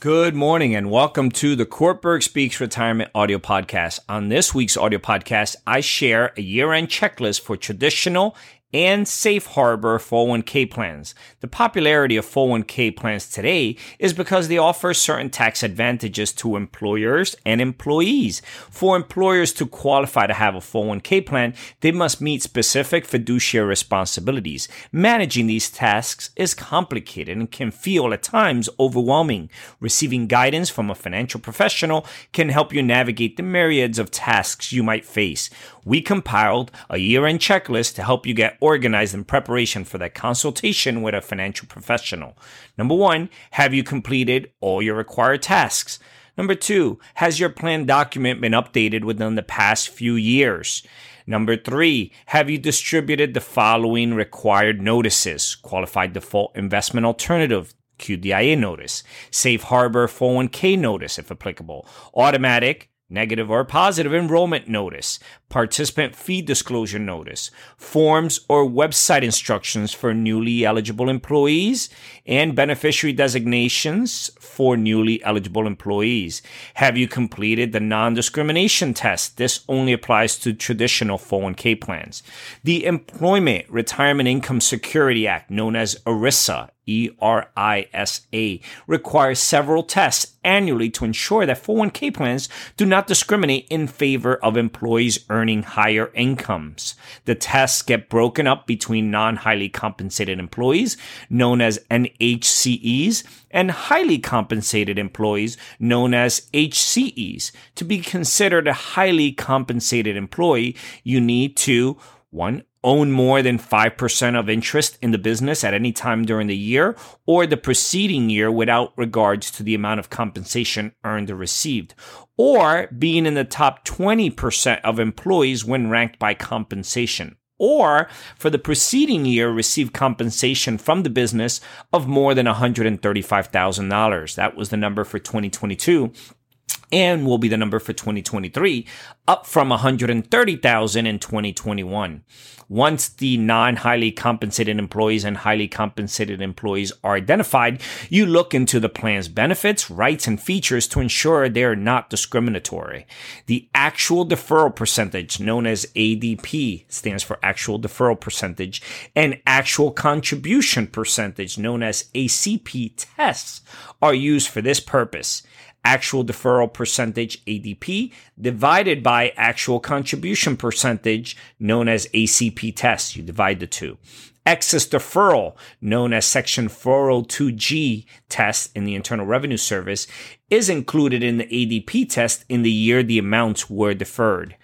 Good morning and welcome to the Kortberg Speaks Retirement Audio Podcast. On this week's audio podcast, I share a year end checklist for traditional and safe harbor 401k plans. The popularity of 401k plans today is because they offer certain tax advantages to employers and employees. For employers to qualify to have a 401k plan, they must meet specific fiduciary responsibilities. Managing these tasks is complicated and can feel at times overwhelming. Receiving guidance from a financial professional can help you navigate the myriads of tasks you might face. We compiled a year end checklist to help you get organized in preparation for that consultation with a financial professional. Number one, have you completed all your required tasks? Number two, has your plan document been updated within the past few years? Number three, have you distributed the following required notices? Qualified default investment alternative, QDIA notice, safe harbor 401k notice if applicable, automatic negative or positive enrollment notice, participant fee disclosure notice, forms or website instructions for newly eligible employees, and beneficiary designations for newly eligible employees. Have you completed the non discrimination test? This only applies to traditional 401k plans. The Employment Retirement Income Security Act, known as ERISA, ERISA requires several tests annually to ensure that 401k plans do not discriminate in favor of employees earning higher incomes. The tests get broken up between non-highly compensated employees, known as NHCEs, and highly compensated employees, known as HCEs. To be considered a highly compensated employee, you need to one, own more than 5% of interest in the business at any time during the year or the preceding year without regards to the amount of compensation earned or received, or being in the top 20% of employees when ranked by compensation. Or for the preceding year, receive compensation from the business of more than $135,000. That was the number for 2022 and will be the number for 2023, up from 130,000 in 2021. Once the non-highly compensated employees and highly compensated employees are identified, you look into the plan's benefits, rights, and features to ensure they're not discriminatory. The actual deferral percentage, known as ADP, stands for actual deferral percentage, and actual contribution percentage, known as ACP tests, are used for this purpose actual deferral percentage ADP divided by actual contribution percentage known as ACP test. You divide the two. Excess deferral, known as Section 402G test in the Internal Revenue Service, is included in the ADP test in the year the amounts were deferred.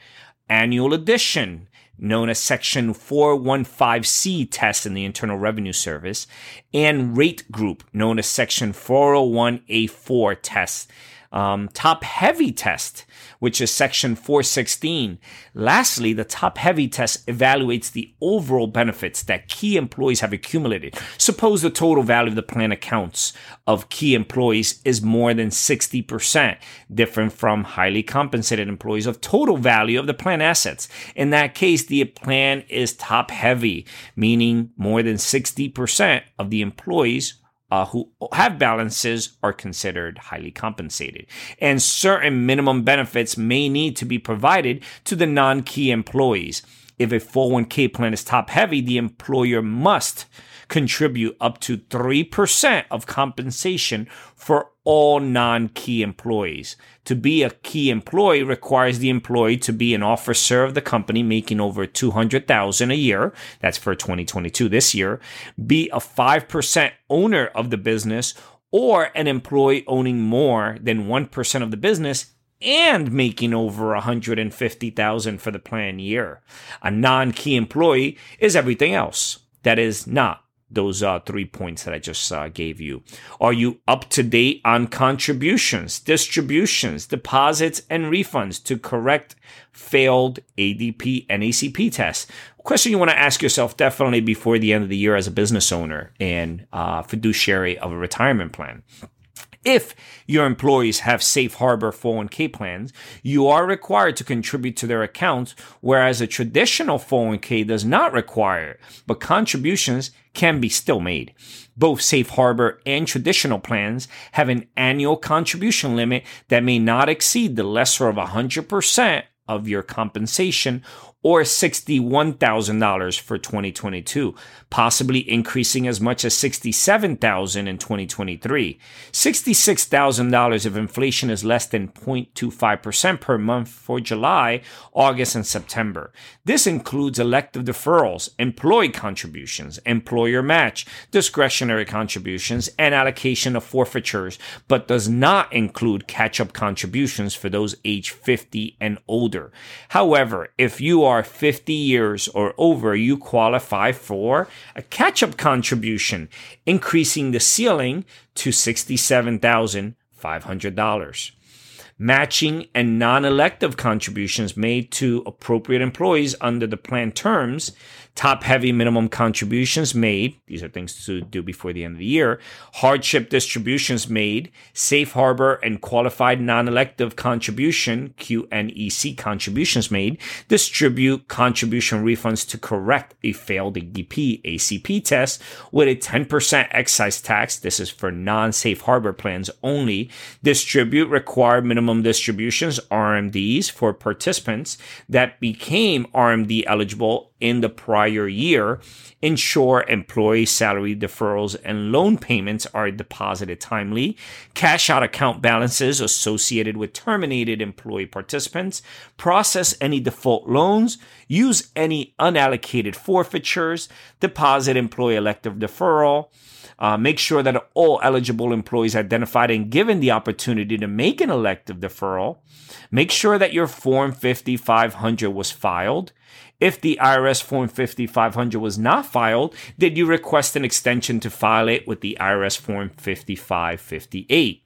Annual addition, known as Section 415C test in the Internal Revenue Service, and rate group, known as Section 401A4 test um, top heavy test, which is section 416. Lastly, the top heavy test evaluates the overall benefits that key employees have accumulated. Suppose the total value of the plan accounts of key employees is more than 60%, different from highly compensated employees of total value of the plan assets. In that case, the plan is top heavy, meaning more than 60% of the employees uh, who have balances are considered highly compensated. And certain minimum benefits may need to be provided to the non key employees. If a 401k plan is top heavy, the employer must contribute up to 3% of compensation for all non-key employees. To be a key employee requires the employee to be an officer of the company making over 200,000 a year. That's for 2022 this year. Be a 5% owner of the business or an employee owning more than 1% of the business and making over 150,000 for the plan year. A non-key employee is everything else that is not those uh, three points that I just uh, gave you? Are you up to date on contributions, distributions, deposits, and refunds to correct failed ADP and ACP tests? question you want to ask yourself definitely before the end of the year as a business owner and uh, fiduciary of a retirement plan. If your employees have safe harbor 401k plans, you are required to contribute to their accounts, whereas a traditional 401k does not require but contributions can be still made. Both safe harbor and traditional plans have an annual contribution limit that may not exceed the lesser of 100% of your compensation or $61,000 for 2022, possibly increasing as much as $67,000 in 2023. $66,000 if inflation is less than 0.25% per month for July, August, and September. This includes elective deferrals, employee contributions, employer match, discretionary contributions, and allocation of forfeitures, but does not include catch-up contributions for those age 50 and older. However, if you are are 50 years or over, you qualify for a catch up contribution, increasing the ceiling to $67,500 matching and non-elective contributions made to appropriate employees under the plan terms top heavy minimum contributions made. These are things to do before the end of the year. Hardship distributions made, safe harbor and qualified non-elective contribution, QNEC contributions made, distribute contribution refunds to correct a failed ADP ACP test with a 10% excise tax. This is for non-safe harbor plans only. Distribute required minimum distributions, RMDs, for participants that became RMD eligible in the prior year, ensure employee salary deferrals and loan payments are deposited timely, cash out account balances associated with terminated employee participants, process any default loans, use any unallocated forfeitures, deposit employee elective deferral, uh, make sure that all eligible employees identified and given the opportunity to make an elective deferral. Make sure that your Form 5500 was filed. If the IRS Form 5500 was not filed, did you request an extension to file it with the IRS Form 5558?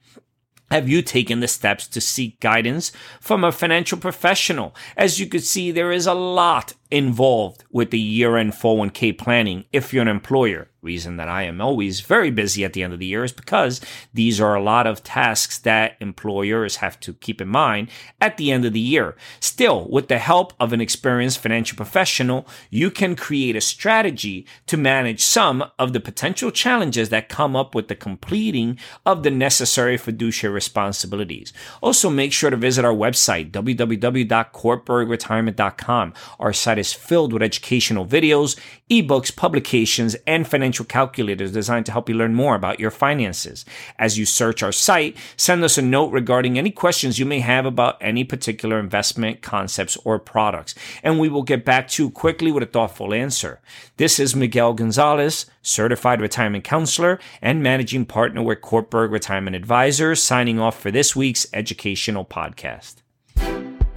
Have you taken the steps to seek guidance from a financial professional? As you can see, there is a lot involved with the year end 401k planning if you're an employer. Reason that I am always very busy at the end of the year is because these are a lot of tasks that employers have to keep in mind at the end of the year. Still, with the help of an experienced financial professional, you can create a strategy to manage some of the potential challenges that come up with the completing of the necessary fiduciary responsibilities. Also, make sure to visit our website, www.courtbergretirement.com. Our site is filled with educational videos, ebooks, publications, and financial calculators designed to help you learn more about your finances. As you search our site, send us a note regarding any questions you may have about any particular investment concepts or products, and we will get back to you quickly with a thoughtful answer. This is Miguel Gonzalez, certified retirement counselor and managing partner with Kortberg Retirement Advisors, signing off for this week's educational podcast.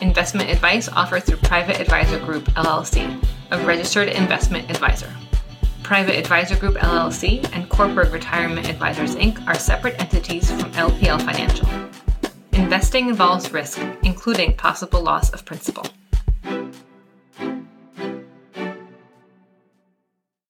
Investment advice offered through Private Advisor Group LLC a registered investment advisor. Private Advisor Group LLC and Kortberg Retirement Advisors Inc. are separate entities from LPL Financial. Investing involves risk, including possible loss of principal.